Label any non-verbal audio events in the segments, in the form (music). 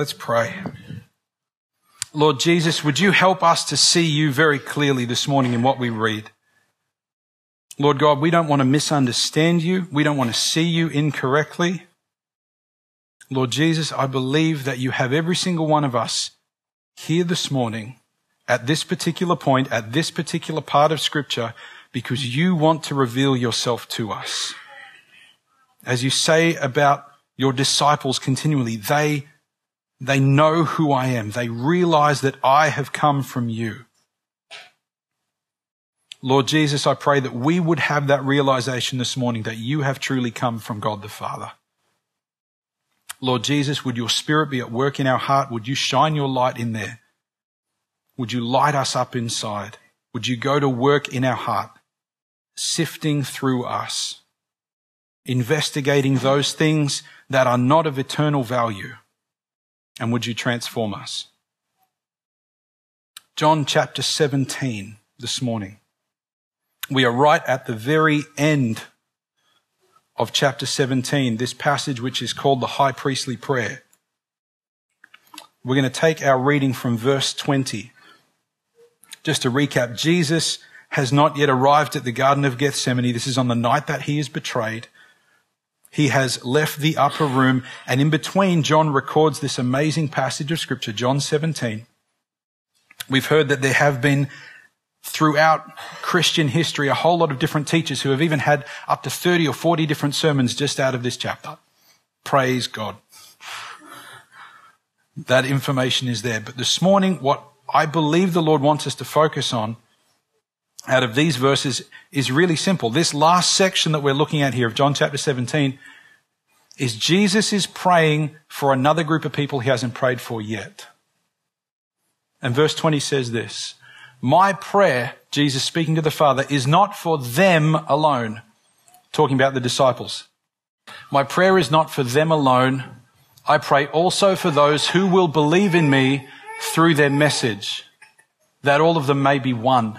Let's pray. Lord Jesus, would you help us to see you very clearly this morning in what we read? Lord God, we don't want to misunderstand you. We don't want to see you incorrectly. Lord Jesus, I believe that you have every single one of us here this morning at this particular point, at this particular part of scripture, because you want to reveal yourself to us. As you say about your disciples continually, they, they know who I am. They realize that I have come from you. Lord Jesus, I pray that we would have that realization this morning that you have truly come from God the Father. Lord Jesus, would your spirit be at work in our heart? Would you shine your light in there? Would you light us up inside? Would you go to work in our heart, sifting through us, investigating those things that are not of eternal value? And would you transform us? John chapter 17 this morning. We are right at the very end of chapter 17, this passage which is called the high priestly prayer. We're going to take our reading from verse 20. Just to recap, Jesus has not yet arrived at the Garden of Gethsemane. This is on the night that he is betrayed. He has left the upper room, and in between, John records this amazing passage of scripture, John 17. We've heard that there have been throughout Christian history a whole lot of different teachers who have even had up to 30 or 40 different sermons just out of this chapter. Praise God. That information is there. But this morning, what I believe the Lord wants us to focus on out of these verses is really simple. This last section that we're looking at here of John chapter 17 is Jesus is praying for another group of people he hasn't prayed for yet. And verse 20 says this, my prayer, Jesus speaking to the Father, is not for them alone, talking about the disciples. My prayer is not for them alone. I pray also for those who will believe in me through their message, that all of them may be one.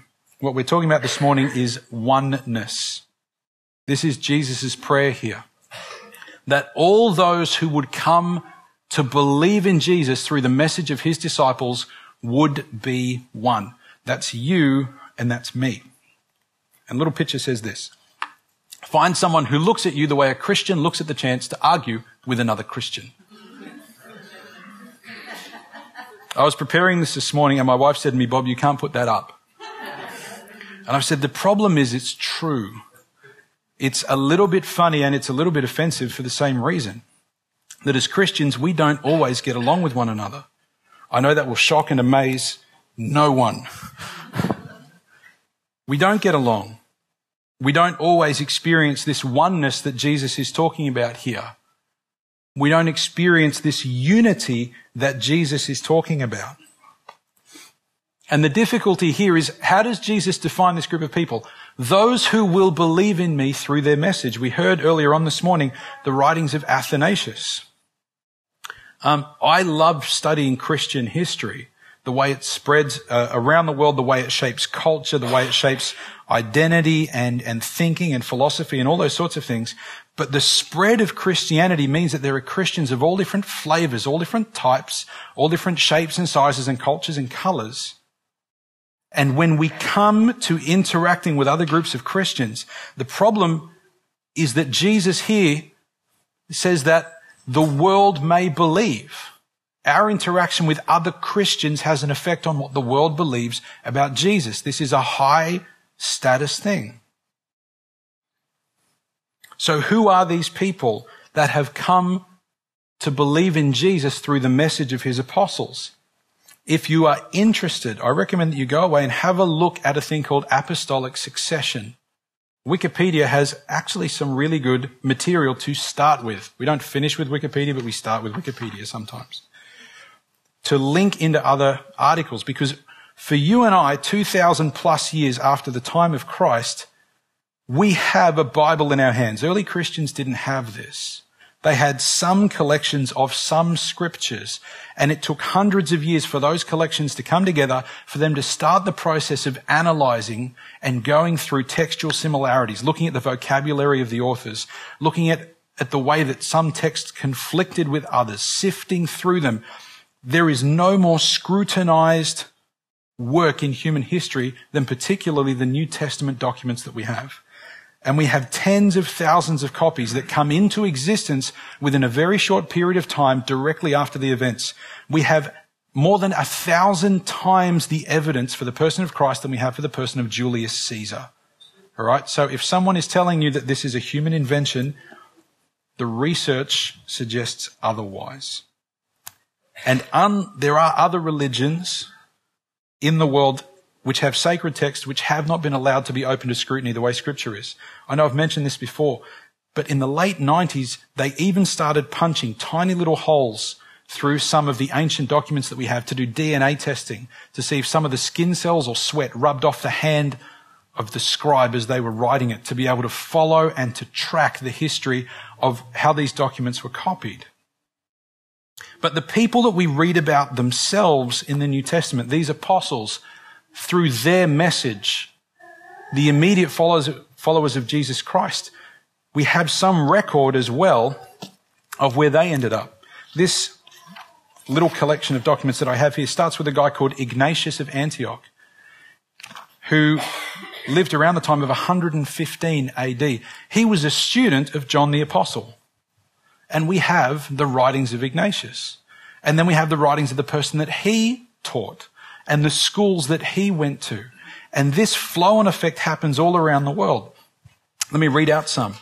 What we're talking about this morning is oneness. This is Jesus' prayer here. That all those who would come to believe in Jesus through the message of his disciples would be one. That's you and that's me. And little picture says this. Find someone who looks at you the way a Christian looks at the chance to argue with another Christian. I was preparing this this morning and my wife said to me, Bob, you can't put that up. And I said, the problem is it's true. It's a little bit funny and it's a little bit offensive for the same reason. That as Christians, we don't always get along with one another. I know that will shock and amaze no one. (laughs) we don't get along. We don't always experience this oneness that Jesus is talking about here. We don't experience this unity that Jesus is talking about. And the difficulty here is how does Jesus define this group of people? Those who will believe in me through their message. We heard earlier on this morning the writings of Athanasius. Um, I love studying Christian history, the way it spreads uh, around the world, the way it shapes culture, the way it shapes identity and, and thinking and philosophy and all those sorts of things. But the spread of Christianity means that there are Christians of all different flavors, all different types, all different shapes and sizes and cultures and colors. And when we come to interacting with other groups of Christians, the problem is that Jesus here says that the world may believe. Our interaction with other Christians has an effect on what the world believes about Jesus. This is a high status thing. So who are these people that have come to believe in Jesus through the message of his apostles? If you are interested, I recommend that you go away and have a look at a thing called apostolic succession. Wikipedia has actually some really good material to start with. We don't finish with Wikipedia, but we start with Wikipedia sometimes. To link into other articles because for you and I, 2000 plus years after the time of Christ, we have a Bible in our hands. Early Christians didn't have this. They had some collections of some scriptures, and it took hundreds of years for those collections to come together, for them to start the process of analyzing and going through textual similarities, looking at the vocabulary of the authors, looking at, at the way that some texts conflicted with others, sifting through them. There is no more scrutinized work in human history than particularly the New Testament documents that we have. And we have tens of thousands of copies that come into existence within a very short period of time directly after the events. We have more than a thousand times the evidence for the person of Christ than we have for the person of Julius Caesar. All right. So if someone is telling you that this is a human invention, the research suggests otherwise. And un- there are other religions in the world which have sacred texts which have not been allowed to be open to scrutiny the way scripture is. I know I've mentioned this before, but in the late 90s, they even started punching tiny little holes through some of the ancient documents that we have to do DNA testing to see if some of the skin cells or sweat rubbed off the hand of the scribe as they were writing it to be able to follow and to track the history of how these documents were copied. But the people that we read about themselves in the New Testament, these apostles, through their message, the immediate followers, followers of Jesus Christ, we have some record as well of where they ended up. This little collection of documents that I have here starts with a guy called Ignatius of Antioch, who lived around the time of 115 AD. He was a student of John the Apostle. And we have the writings of Ignatius. And then we have the writings of the person that he taught and the schools that he went to. And this flow and effect happens all around the world. Let me read out some.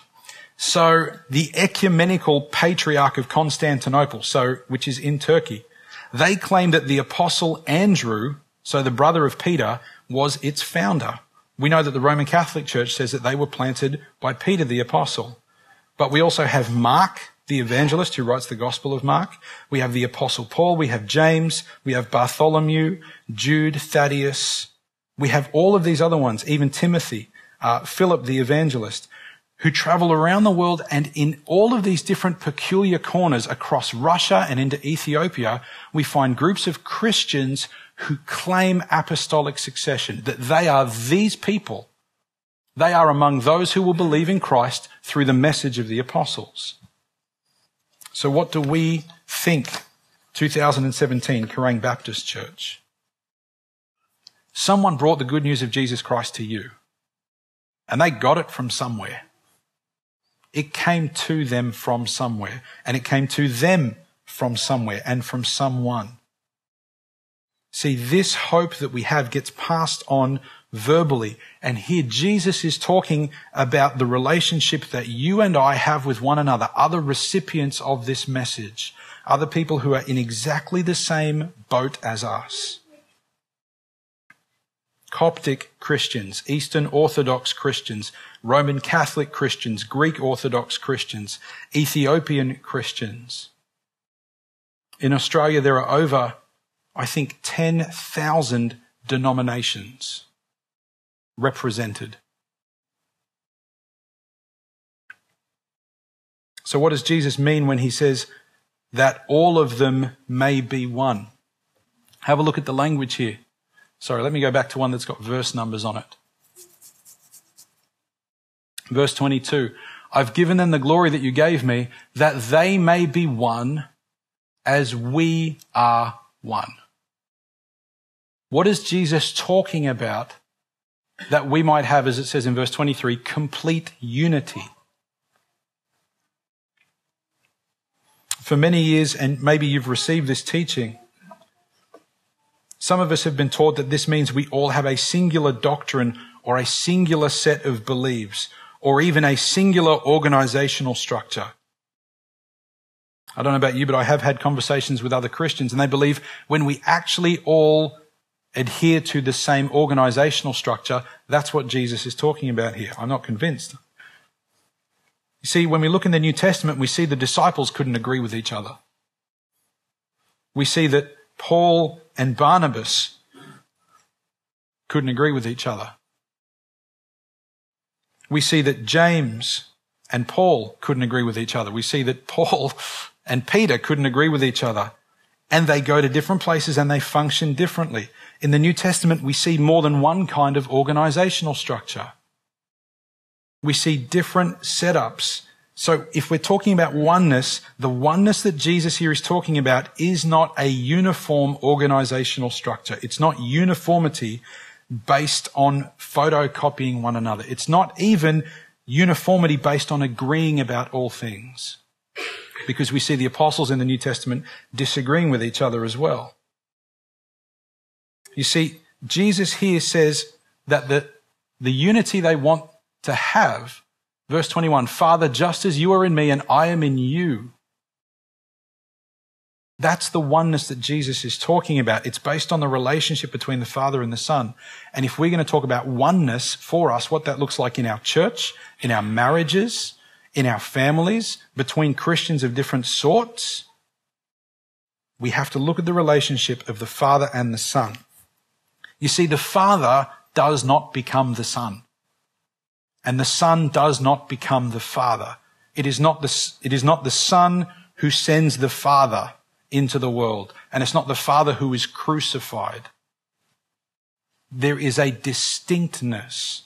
So the ecumenical patriarch of Constantinople, so, which is in Turkey, they claim that the apostle Andrew, so the brother of Peter, was its founder. We know that the Roman Catholic Church says that they were planted by Peter the apostle. But we also have Mark, the evangelist who writes the Gospel of Mark. We have the Apostle Paul. We have James. We have Bartholomew, Jude, Thaddeus. We have all of these other ones, even Timothy, uh, Philip the evangelist, who travel around the world and in all of these different peculiar corners across Russia and into Ethiopia, we find groups of Christians who claim apostolic succession, that they are these people. They are among those who will believe in Christ through the message of the apostles. So what do we think 2017 Kerang Baptist Church? Someone brought the good news of Jesus Christ to you and they got it from somewhere. It came to them from somewhere and it came to them from somewhere and from someone. See, this hope that we have gets passed on verbally. And here Jesus is talking about the relationship that you and I have with one another, other recipients of this message, other people who are in exactly the same boat as us. Coptic Christians, Eastern Orthodox Christians, Roman Catholic Christians, Greek Orthodox Christians, Ethiopian Christians. In Australia, there are over, I think, 10,000 denominations represented. So, what does Jesus mean when he says that all of them may be one? Have a look at the language here. Sorry, let me go back to one that's got verse numbers on it. Verse 22 I've given them the glory that you gave me, that they may be one as we are one. What is Jesus talking about that we might have, as it says in verse 23, complete unity. for many years, and maybe you've received this teaching, some of us have been taught that this means we all have a singular doctrine or a singular set of beliefs or even a singular organizational structure. I don't know about you, but I have had conversations with other Christians and they believe when we actually all adhere to the same organizational structure, that's what Jesus is talking about here. I'm not convinced. You see, when we look in the New Testament, we see the disciples couldn't agree with each other. We see that Paul and Barnabas couldn't agree with each other. We see that James and Paul couldn't agree with each other. We see that Paul (laughs) and Peter couldn't agree with each other. And they go to different places and they function differently. In the New Testament, we see more than one kind of organizational structure. We see different setups. So if we're talking about oneness, the oneness that Jesus here is talking about is not a uniform organizational structure. It's not uniformity based on photocopying one another. It's not even uniformity based on agreeing about all things. Because we see the apostles in the New Testament disagreeing with each other as well. You see, Jesus here says that the, the unity they want to have, verse 21, Father, just as you are in me and I am in you. That's the oneness that Jesus is talking about. It's based on the relationship between the Father and the Son. And if we're going to talk about oneness for us, what that looks like in our church, in our marriages, in our families, between Christians of different sorts, we have to look at the relationship of the Father and the Son. You see, the Father does not become the Son. And the Son does not become the Father. It is not the, it is not the Son who sends the Father into the world. And it's not the Father who is crucified. There is a distinctness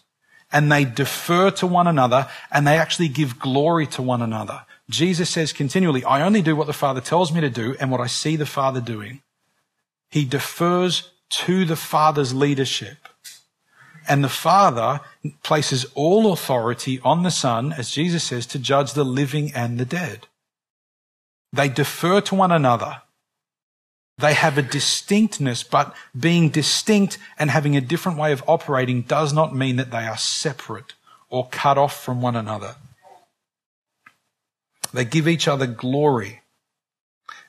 and they defer to one another and they actually give glory to one another. Jesus says continually, I only do what the Father tells me to do and what I see the Father doing. He defers to the Father's leadership. And the Father places all authority on the Son, as Jesus says, to judge the living and the dead. They defer to one another. They have a distinctness, but being distinct and having a different way of operating does not mean that they are separate or cut off from one another. They give each other glory.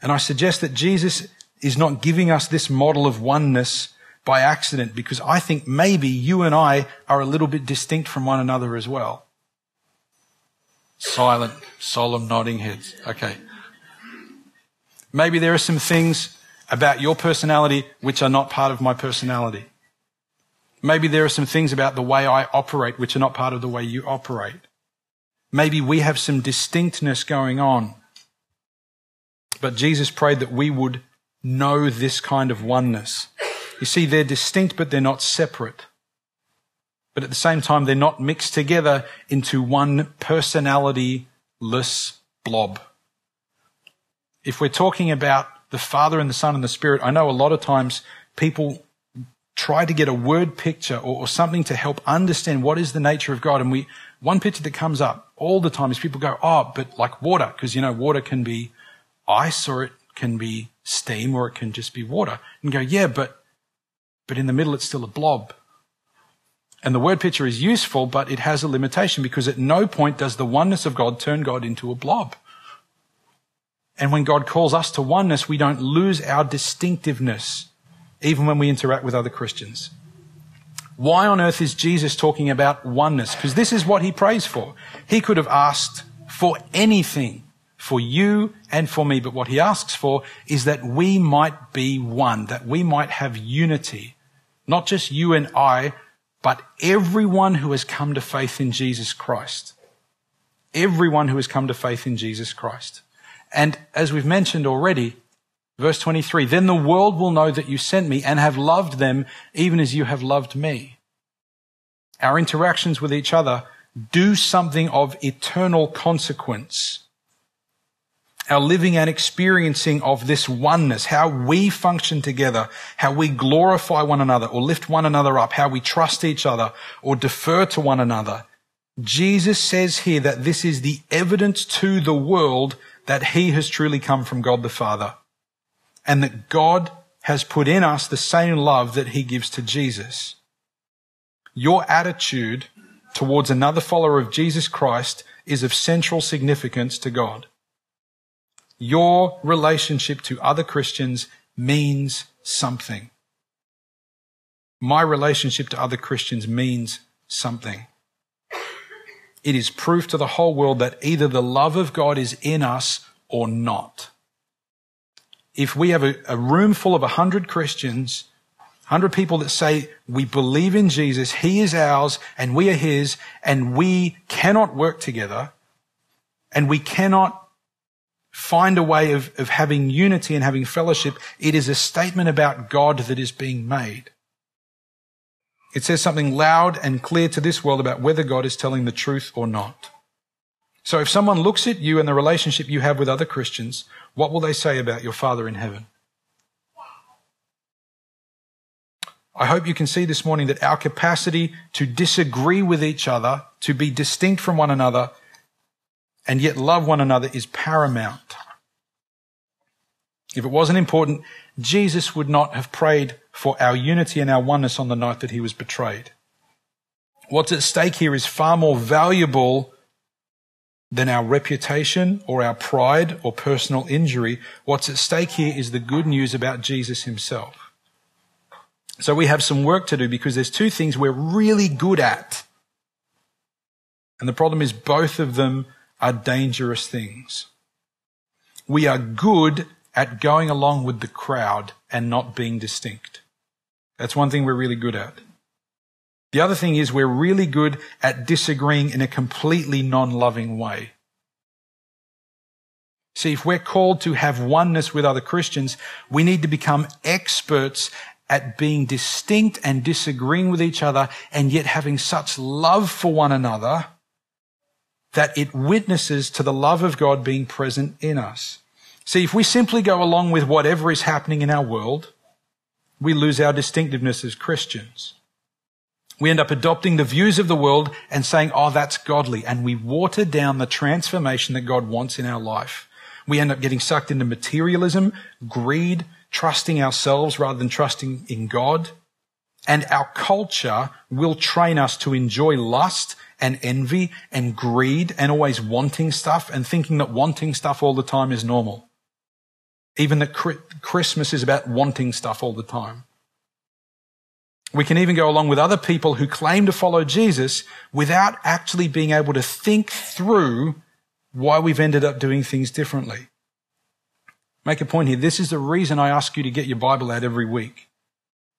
And I suggest that Jesus is not giving us this model of oneness by accident because I think maybe you and I are a little bit distinct from one another as well. Silent, solemn nodding heads. Okay. Maybe there are some things about your personality which are not part of my personality. Maybe there are some things about the way I operate which are not part of the way you operate. Maybe we have some distinctness going on. But Jesus prayed that we would know this kind of oneness. You see, they're distinct, but they're not separate. But at the same time, they're not mixed together into one personality-less blob. If we're talking about the Father and the Son and the Spirit, I know a lot of times people try to get a word picture or, or, something to help understand what is the nature of God. And we, one picture that comes up all the time is people go, oh, but like water, because you know, water can be ice or it can be steam or it can just be water. And go, yeah, but, but in the middle it's still a blob. And the word picture is useful, but it has a limitation because at no point does the oneness of God turn God into a blob. And when God calls us to oneness, we don't lose our distinctiveness, even when we interact with other Christians. Why on earth is Jesus talking about oneness? Because this is what he prays for. He could have asked for anything for you and for me. But what he asks for is that we might be one, that we might have unity. Not just you and I, but everyone who has come to faith in Jesus Christ. Everyone who has come to faith in Jesus Christ. And as we've mentioned already, verse 23, then the world will know that you sent me and have loved them even as you have loved me. Our interactions with each other do something of eternal consequence our living and experiencing of this oneness, how we function together, how we glorify one another or lift one another up, how we trust each other or defer to one another. Jesus says here that this is the evidence to the world that he has truly come from God the Father and that God has put in us the same love that he gives to Jesus. Your attitude towards another follower of Jesus Christ is of central significance to God. Your relationship to other Christians means something. My relationship to other Christians means something. It is proof to the whole world that either the love of God is in us or not. If we have a, a room full of a hundred Christians 100 people that say, we believe in Jesus, He is ours, and we are His, and we cannot work together, and we cannot find a way of, of having unity and having fellowship. It is a statement about God that is being made. It says something loud and clear to this world about whether God is telling the truth or not. So if someone looks at you and the relationship you have with other Christians, what will they say about your Father in heaven? I hope you can see this morning that our capacity to disagree with each other, to be distinct from one another, and yet love one another is paramount. If it wasn't important, Jesus would not have prayed for our unity and our oneness on the night that he was betrayed. What's at stake here is far more valuable than our reputation or our pride or personal injury. What's at stake here is the good news about Jesus himself. So we have some work to do because there's two things we're really good at. And the problem is both of them are dangerous things. We are good at going along with the crowd and not being distinct. That's one thing we're really good at. The other thing is we're really good at disagreeing in a completely non-loving way. See, if we're called to have oneness with other Christians, we need to become experts at being distinct and disagreeing with each other and yet having such love for one another that it witnesses to the love of God being present in us. See, if we simply go along with whatever is happening in our world, we lose our distinctiveness as Christians. We end up adopting the views of the world and saying, oh, that's godly. And we water down the transformation that God wants in our life. We end up getting sucked into materialism, greed, trusting ourselves rather than trusting in God. And our culture will train us to enjoy lust and envy and greed and always wanting stuff and thinking that wanting stuff all the time is normal. Even that Christmas is about wanting stuff all the time. We can even go along with other people who claim to follow Jesus without actually being able to think through why we've ended up doing things differently. Make a point here. This is the reason I ask you to get your Bible out every week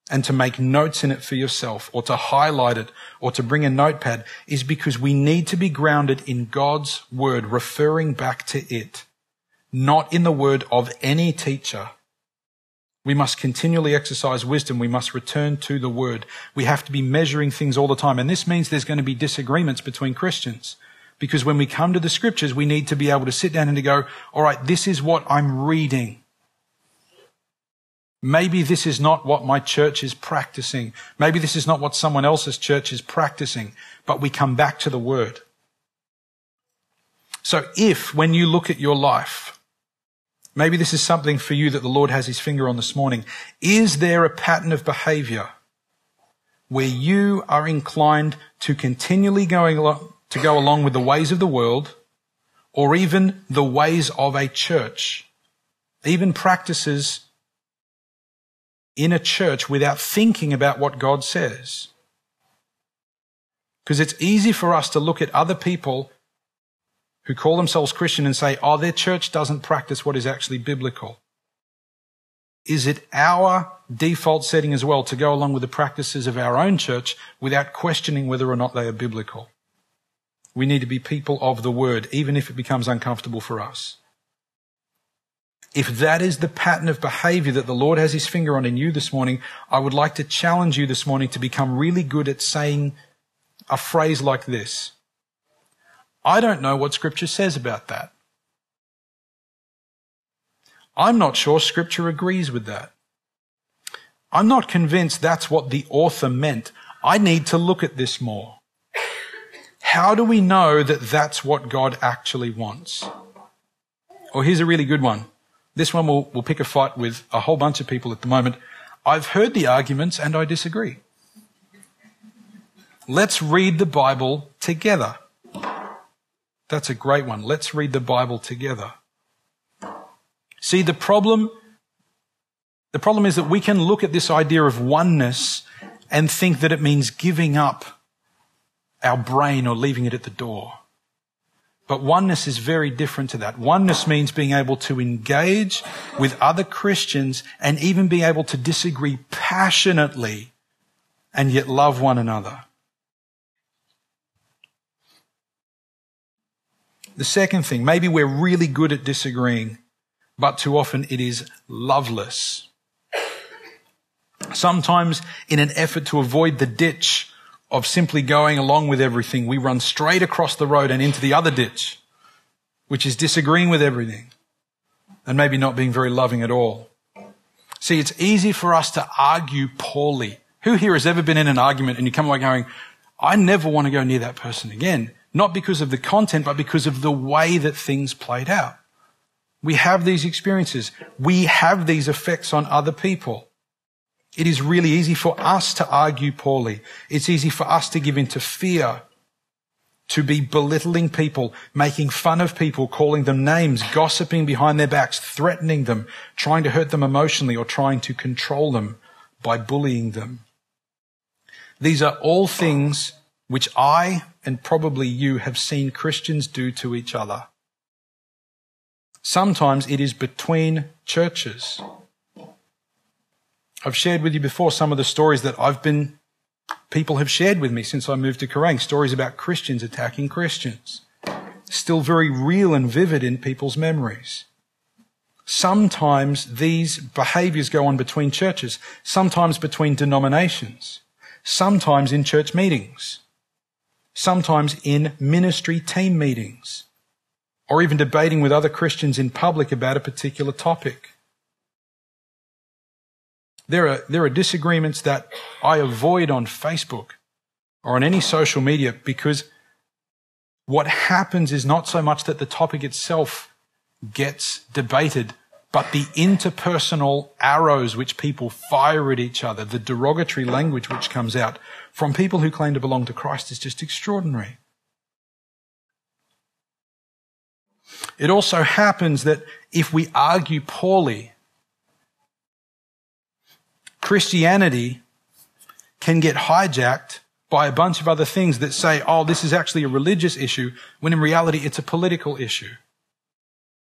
and to make notes in it for yourself or to highlight it or to bring a notepad is because we need to be grounded in God's word, referring back to it, not in the word of any teacher. We must continually exercise wisdom. We must return to the word. We have to be measuring things all the time. And this means there's going to be disagreements between Christians. Because when we come to the scriptures, we need to be able to sit down and to go, all right, this is what I'm reading. Maybe this is not what my church is practicing. Maybe this is not what someone else's church is practicing, but we come back to the word. So if, when you look at your life, maybe this is something for you that the Lord has his finger on this morning, is there a pattern of behavior where you are inclined to continually going to go along with the ways of the world or even the ways of a church, even practices in a church without thinking about what God says. Because it's easy for us to look at other people who call themselves Christian and say, oh, their church doesn't practice what is actually biblical. Is it our default setting as well to go along with the practices of our own church without questioning whether or not they are biblical? We need to be people of the word, even if it becomes uncomfortable for us. If that is the pattern of behavior that the Lord has his finger on in you this morning, I would like to challenge you this morning to become really good at saying a phrase like this. I don't know what scripture says about that. I'm not sure scripture agrees with that. I'm not convinced that's what the author meant. I need to look at this more. How do we know that that's what God actually wants? Or here's a really good one. This one will, will pick a fight with a whole bunch of people at the moment. I've heard the arguments and I disagree. Let's read the Bible together. That's a great one. Let's read the Bible together. See, the problem, the problem is that we can look at this idea of oneness and think that it means giving up our brain or leaving it at the door. But oneness is very different to that. Oneness means being able to engage with other Christians and even being able to disagree passionately and yet love one another. The second thing, maybe we're really good at disagreeing, but too often it is loveless. Sometimes in an effort to avoid the ditch of simply going along with everything, we run straight across the road and into the other ditch, which is disagreeing with everything and maybe not being very loving at all. See, it's easy for us to argue poorly. Who here has ever been in an argument and you come away going, I never want to go near that person again? Not because of the content, but because of the way that things played out. We have these experiences. We have these effects on other people. It is really easy for us to argue poorly. It's easy for us to give into fear, to be belittling people, making fun of people, calling them names, gossiping behind their backs, threatening them, trying to hurt them emotionally or trying to control them by bullying them. These are all things which I and probably you have seen Christians do to each other. Sometimes it is between churches. I've shared with you before some of the stories that I've been, people have shared with me since I moved to Kerang, stories about Christians attacking Christians. Still very real and vivid in people's memories. Sometimes these behaviors go on between churches, sometimes between denominations, sometimes in church meetings, sometimes in ministry team meetings, or even debating with other Christians in public about a particular topic. There are, there are disagreements that I avoid on Facebook or on any social media because what happens is not so much that the topic itself gets debated, but the interpersonal arrows which people fire at each other, the derogatory language which comes out from people who claim to belong to Christ is just extraordinary. It also happens that if we argue poorly, Christianity can get hijacked by a bunch of other things that say, oh, this is actually a religious issue, when in reality it's a political issue.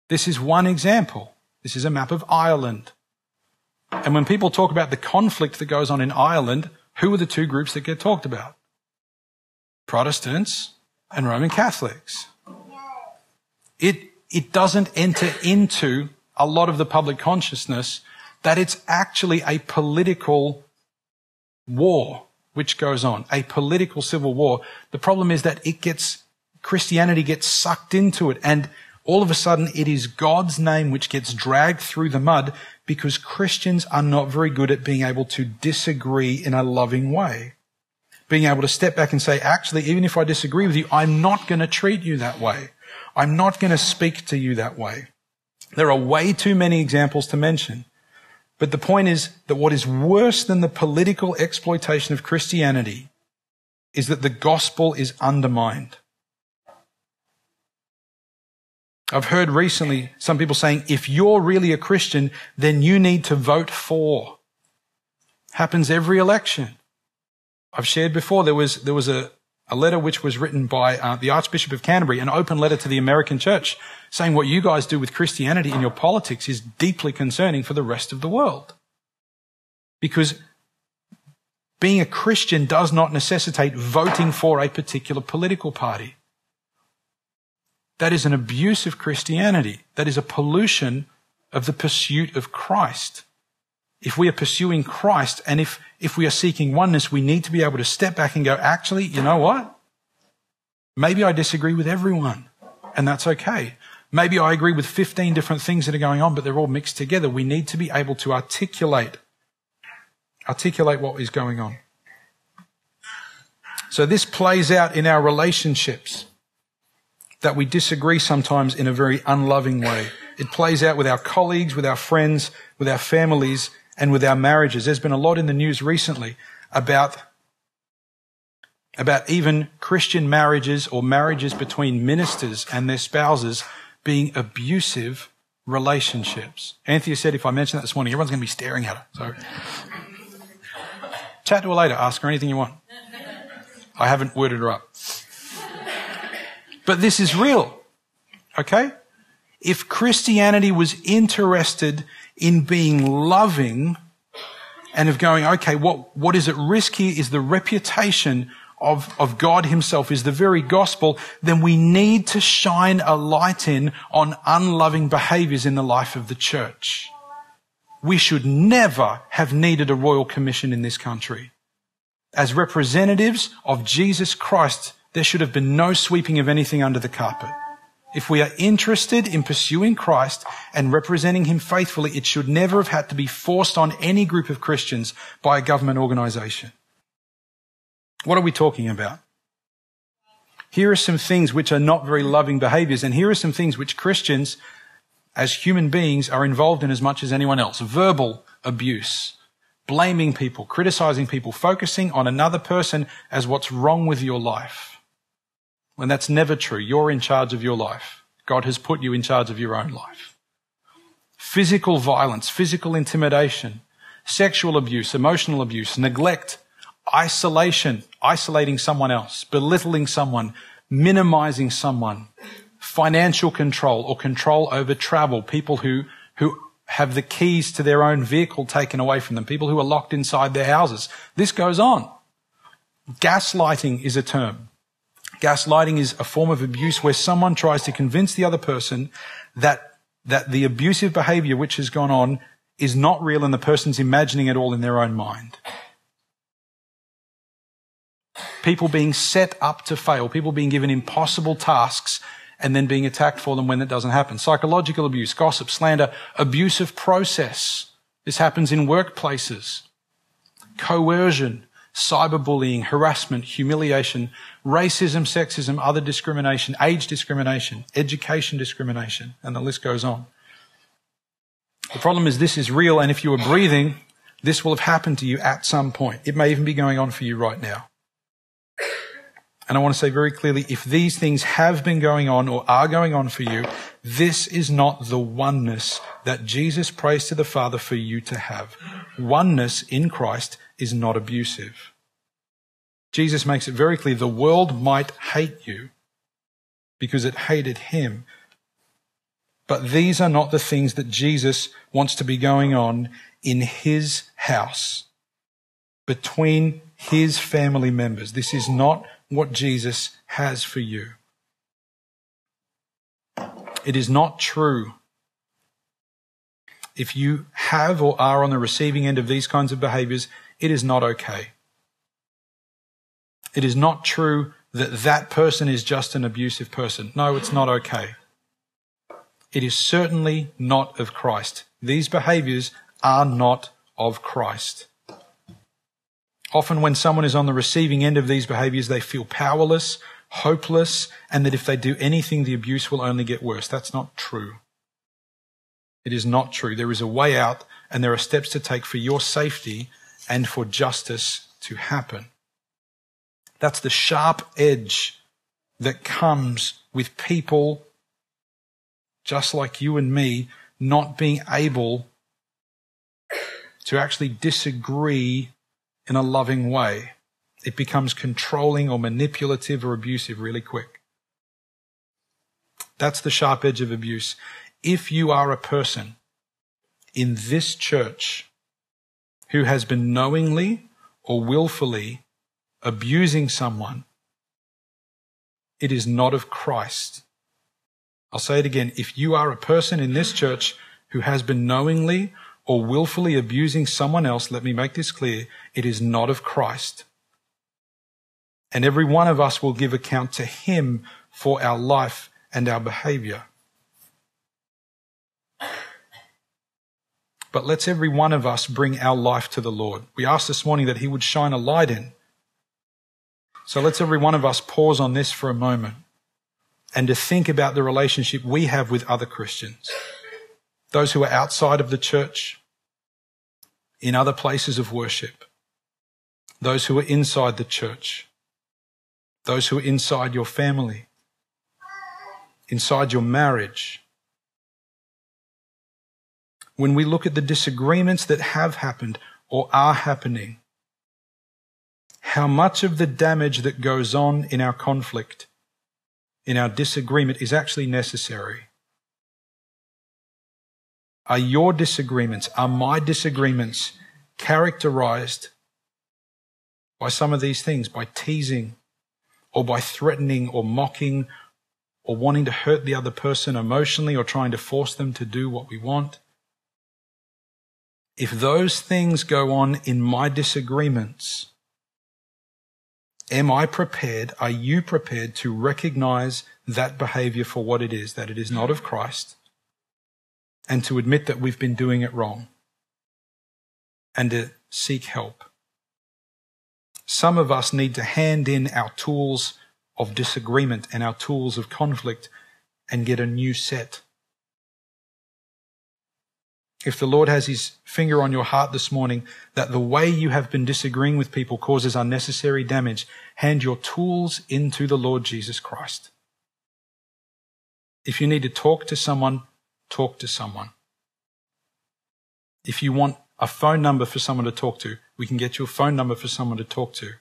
This is one example. This is a map of Ireland. And when people talk about the conflict that goes on in Ireland, who are the two groups that get talked about? Protestants and Roman Catholics. It, it doesn't enter into a lot of the public consciousness that it's actually a political war which goes on, a political civil war. The problem is that it gets, Christianity gets sucked into it and all of a sudden it is God's name which gets dragged through the mud because Christians are not very good at being able to disagree in a loving way. Being able to step back and say, actually, even if I disagree with you, I'm not going to treat you that way. I'm not going to speak to you that way. There are way too many examples to mention. But the point is that what is worse than the political exploitation of Christianity is that the gospel is undermined. I've heard recently some people saying, if you're really a Christian, then you need to vote for. Happens every election. I've shared before there was, there was a, a letter which was written by uh, the Archbishop of Canterbury, an open letter to the American church, saying what you guys do with Christianity in your politics is deeply concerning for the rest of the world. Because being a Christian does not necessitate voting for a particular political party. That is an abuse of Christianity. That is a pollution of the pursuit of Christ. If we are pursuing Christ and if if we are seeking oneness, we need to be able to step back and go, actually, you know what? Maybe I disagree with everyone, and that's okay. Maybe I agree with 15 different things that are going on, but they're all mixed together. We need to be able to articulate, articulate what is going on. So this plays out in our relationships that we disagree sometimes in a very unloving way. It plays out with our colleagues, with our friends, with our families, and with our marriages. There's been a lot in the news recently about, about even Christian marriages or marriages between ministers and their spouses being abusive relationships. Anthea said if I mention that this morning, everyone's going to be staring at her. So chat to her later. Ask her anything you want. I haven't worded her up. But this is real. Okay? If Christianity was interested in being loving and of going, okay, what, what is at risk here is the reputation of, of God himself is the very gospel, then we need to shine a light in on unloving behaviors in the life of the church. We should never have needed a royal commission in this country. As representatives of Jesus Christ, there should have been no sweeping of anything under the carpet. If we are interested in pursuing Christ and representing Him faithfully, it should never have had to be forced on any group of Christians by a government organization. What are we talking about? Here are some things which are not very loving behaviors, and here are some things which Christians, as human beings, are involved in as much as anyone else. Verbal abuse, blaming people, criticizing people, focusing on another person as what's wrong with your life when that's never true. You're in charge of your life. God has put you in charge of your own life. Physical violence, physical intimidation, sexual abuse, emotional abuse, neglect, isolation, isolating someone else, belittling someone, minimizing someone, financial control or control over travel, people who, who have the keys to their own vehicle taken away from them, people who are locked inside their houses. This goes on. Gaslighting is a term. Gaslighting is a form of abuse where someone tries to convince the other person that, that the abusive behavior which has gone on is not real and the person's imagining it all in their own mind. People being set up to fail, people being given impossible tasks and then being attacked for them when it doesn't happen. Psychological abuse, gossip, slander, abusive process. This happens in workplaces. Coercion, cyberbullying, harassment, humiliation, racism, sexism, other discrimination, age discrimination, education discrimination, and the list goes on. The problem is this is real, and if you are breathing, this will have happened to you at some point. It may even be going on for you right now. And I want to say very clearly, if these things have been going on or are going on for you, this is not the oneness that Jesus prays to the Father for you to have. Oneness in Christ is not abusive. Jesus makes it very clear the world might hate you because it hated him. But these are not the things that Jesus wants to be going on in his house between his family members. This is not what Jesus has for you. It is not true. If you have or are on the receiving end of these kinds of behaviors, it is not okay. It is not true that that person is just an abusive person. No, it's not okay. It is certainly not of Christ. These behaviors are not of Christ. Often, when someone is on the receiving end of these behaviors, they feel powerless, hopeless, and that if they do anything, the abuse will only get worse. That's not true. It is not true. There is a way out, and there are steps to take for your safety and for justice to happen. That's the sharp edge that comes with people just like you and me not being able to actually disagree in a loving way. It becomes controlling or manipulative or abusive really quick. That's the sharp edge of abuse. If you are a person in this church who has been knowingly or willfully abusing someone, it is not of Christ. I'll say it again. If you are a person in this church who has been knowingly or willfully abusing someone else, let me make this clear. It is not of Christ. And every one of us will give account to Him for our life and our behavior. But let's every one of us bring our life to the Lord. We asked this morning that He would shine a light in. So let's every one of us pause on this for a moment and to think about the relationship we have with other Christians. those who are outside of the church, in other places of worship, those who are inside the church, those who are inside your family, inside your marriage. When we look at the disagreements that have happened or are happening, how much of the damage that goes on in our conflict, in our disagreement, is actually necessary. Are your disagreements, are my disagreements characterized by some of these things, by teasing or by threatening or mocking or wanting to hurt the other person emotionally or trying to force them to do what we want? If those things go on in my disagreements, am I prepared? Are you prepared to recognize that behavior for what it is, that it is not of Christ, and to admit that we've been doing it wrong and to seek help. Some of us need to hand in our tools of disagreement and our tools of conflict and get a new set. If the Lord has his finger on your heart this morning that the way you have been disagreeing with people causes unnecessary damage, hand your tools into the Lord Jesus Christ. If you need to talk to someone, talk to someone. If you want a phone number for someone to talk to, we can get you a phone number for someone to talk to.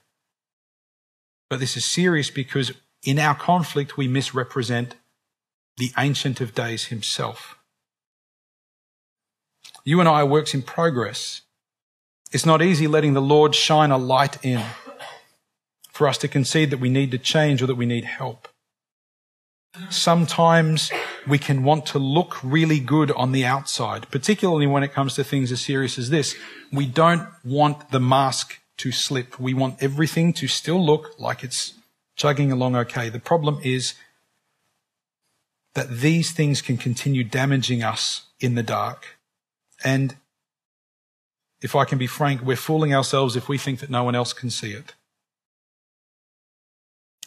But this is serious because in our conflict, we misrepresent the Ancient of Days himself. You and I are works in progress. It's not easy letting the Lord shine a light in for us to concede that we need to change or that we need help. Sometimes we can want to look really good on the outside, particularly when it comes to things as serious as this. We don't want the mask to slip. We want everything to still look like it's chugging along okay. The problem is that these things can continue damaging us in the dark. And if I can be frank, we're fooling ourselves if we think that no one else can see it.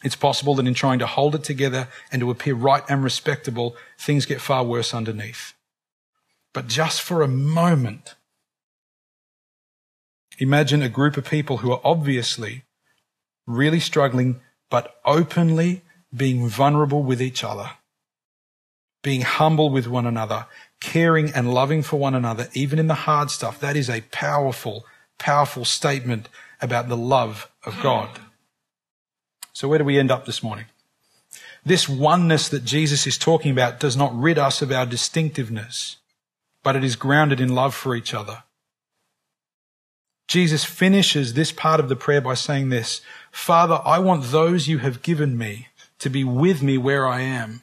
It's possible that in trying to hold it together and to appear right and respectable, things get far worse underneath. But just for a moment, imagine a group of people who are obviously really struggling, but openly being vulnerable with each other, being humble with one another, caring and loving for one another, even in the hard stuff. That is a powerful, powerful statement about the love of God. So where do we end up this morning? This oneness that Jesus is talking about does not rid us of our distinctiveness, but it is grounded in love for each other. Jesus finishes this part of the prayer by saying this, Father, I want those you have given me to be with me where I am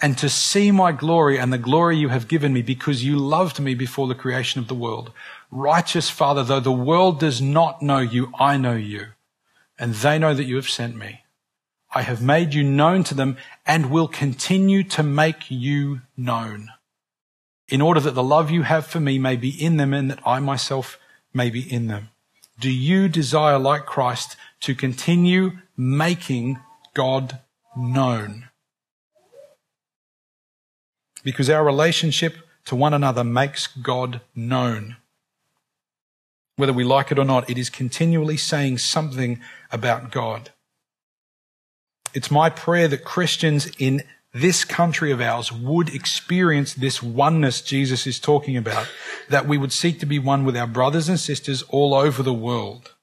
and to see my glory and the glory you have given me because you loved me before the creation of the world. Righteous Father, though the world does not know you, I know you and they know that you have sent me. I have made you known to them and will continue to make you known in order that the love you have for me may be in them and that I myself may be in them. Do you desire, like Christ, to continue making God known? Because our relationship to one another makes God known. Whether we like it or not, it is continually saying something about God. It's my prayer that Christians in this country of ours would experience this oneness Jesus is talking about, that we would seek to be one with our brothers and sisters all over the world.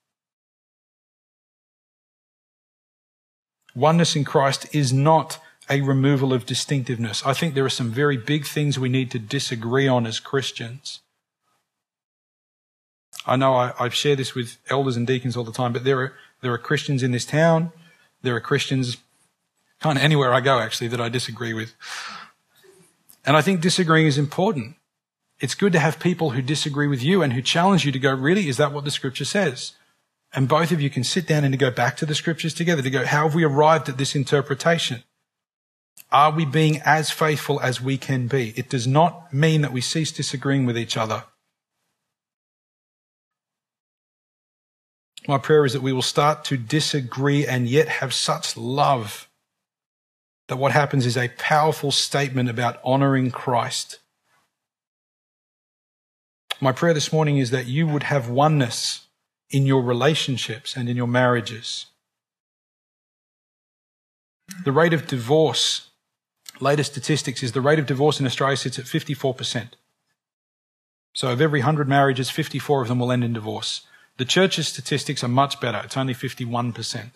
Oneness in Christ is not a removal of distinctiveness. I think there are some very big things we need to disagree on as Christians. I know I, I share this with elders and deacons all the time, but there are, there are Christians in this town. There are Christians kind of anywhere I go, actually, that I disagree with. And I think disagreeing is important. It's good to have people who disagree with you and who challenge you to go, really, is that what the scripture says? And both of you can sit down and to go back to the scriptures together to go, how have we arrived at this interpretation? Are we being as faithful as we can be? It does not mean that we cease disagreeing with each other. My prayer is that we will start to disagree and yet have such love that what happens is a powerful statement about honoring Christ My prayer this morning is that you would have oneness in your relationships and in your marriages. The rate of divorce, latest statistics, is the rate of divorce in Australia sits at 54%. So of every 100 marriages, 54 of them will end in divorce. The church's statistics are much better. It's only 51%.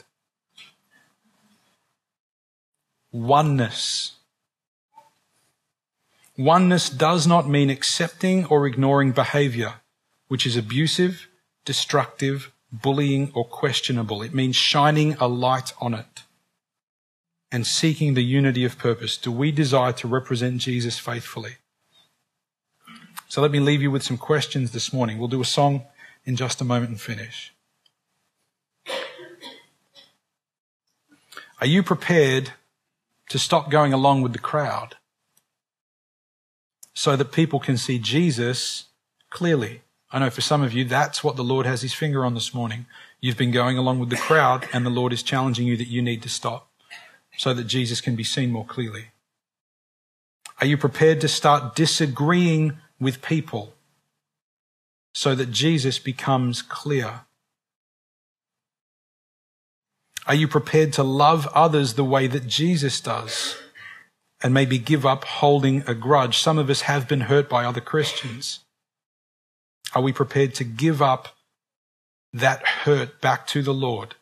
Oneness. Oneness does not mean accepting or ignoring behavior which is abusive, destructive, bullying, or questionable. It means shining a light on it and seeking the unity of purpose. Do we desire to represent Jesus faithfully? So let me leave you with some questions this morning. We'll do a song in just a moment and finish. Are you prepared to stop going along with the crowd so that people can see Jesus clearly? I know for some of you, that's what the Lord has his finger on this morning. You've been going along with the crowd, and the Lord is challenging you that you need to stop so that Jesus can be seen more clearly. Are you prepared to start disagreeing with people so that Jesus becomes clear? Are you prepared to love others the way that Jesus does and maybe give up holding a grudge? Some of us have been hurt by other Christians. Are we prepared to give up that hurt back to the Lord?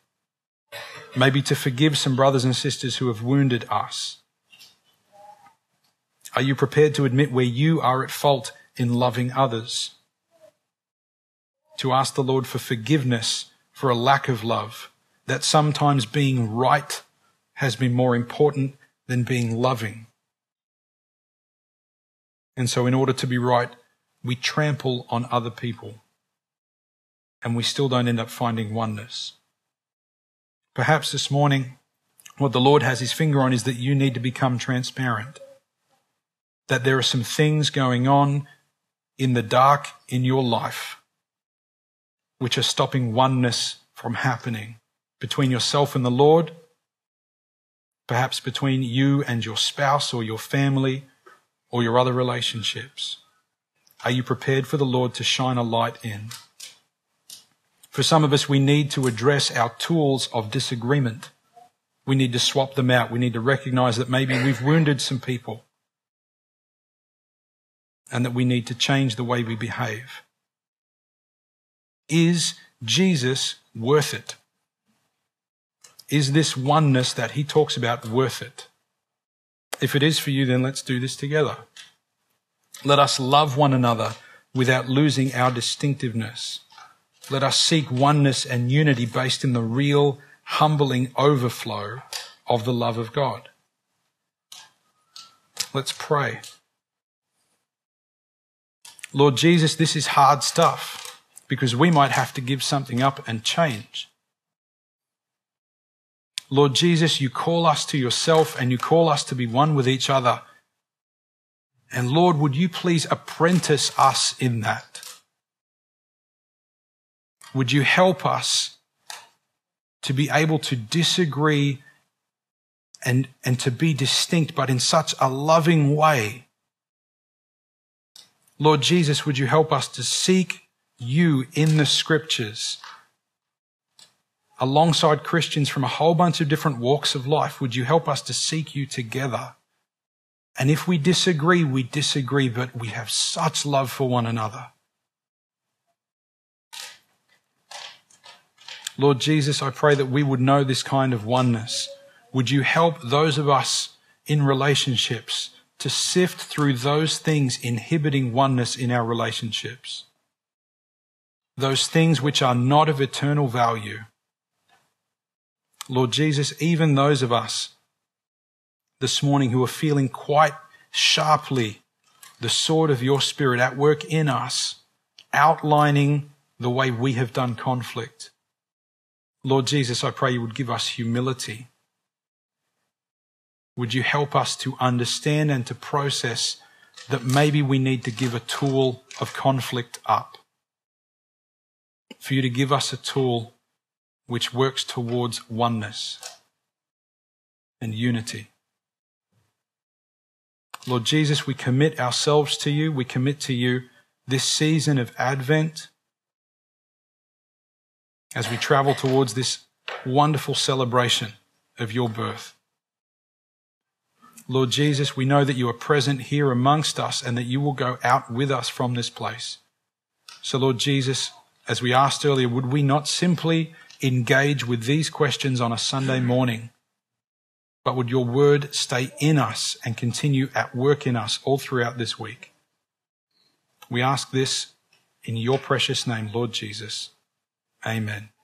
Maybe to forgive some brothers and sisters who have wounded us. Are you prepared to admit where you are at fault in loving others? To ask the Lord for forgiveness for a lack of love, that sometimes being right has been more important than being loving. And so, in order to be right, we trample on other people and we still don't end up finding oneness. Perhaps this morning, what the Lord has his finger on is that you need to become transparent. That there are some things going on in the dark in your life which are stopping oneness from happening between yourself and the Lord, perhaps between you and your spouse or your family or your other relationships. Are you prepared for the Lord to shine a light in? For some of us, we need to address our tools of disagreement. We need to swap them out. We need to recognize that maybe we've wounded some people and that we need to change the way we behave. Is Jesus worth it? Is this oneness that he talks about worth it? If it is for you, then let's do this together. Let us love one another without losing our distinctiveness. Let us seek oneness and unity based in the real, humbling overflow of the love of God. Let's pray. Lord Jesus, this is hard stuff because we might have to give something up and change. Lord Jesus, you call us to yourself and you call us to be one with each other. And Lord, would you please apprentice us in that? Would you help us to be able to disagree and, and to be distinct, but in such a loving way? Lord Jesus, would you help us to seek you in the scriptures alongside Christians from a whole bunch of different walks of life? Would you help us to seek you together? And if we disagree, we disagree, but we have such love for one another. Lord Jesus, I pray that we would know this kind of oneness. Would you help those of us in relationships to sift through those things inhibiting oneness in our relationships? Those things which are not of eternal value. Lord Jesus, even those of us this morning who are feeling quite sharply the sword of your spirit at work in us, outlining the way we have done conflict. Lord Jesus, I pray you would give us humility. Would you help us to understand and to process that maybe we need to give a tool of conflict up? For you to give us a tool which works towards oneness and unity. Lord Jesus, we commit ourselves to you. We commit to you this season of Advent, as we travel towards this wonderful celebration of your birth. Lord Jesus, we know that you are present here amongst us and that you will go out with us from this place. So, Lord Jesus, as we asked earlier, would we not simply engage with these questions on a Sunday morning, but would your word stay in us and continue at work in us all throughout this week? We ask this in your precious name, Lord Jesus. Amen.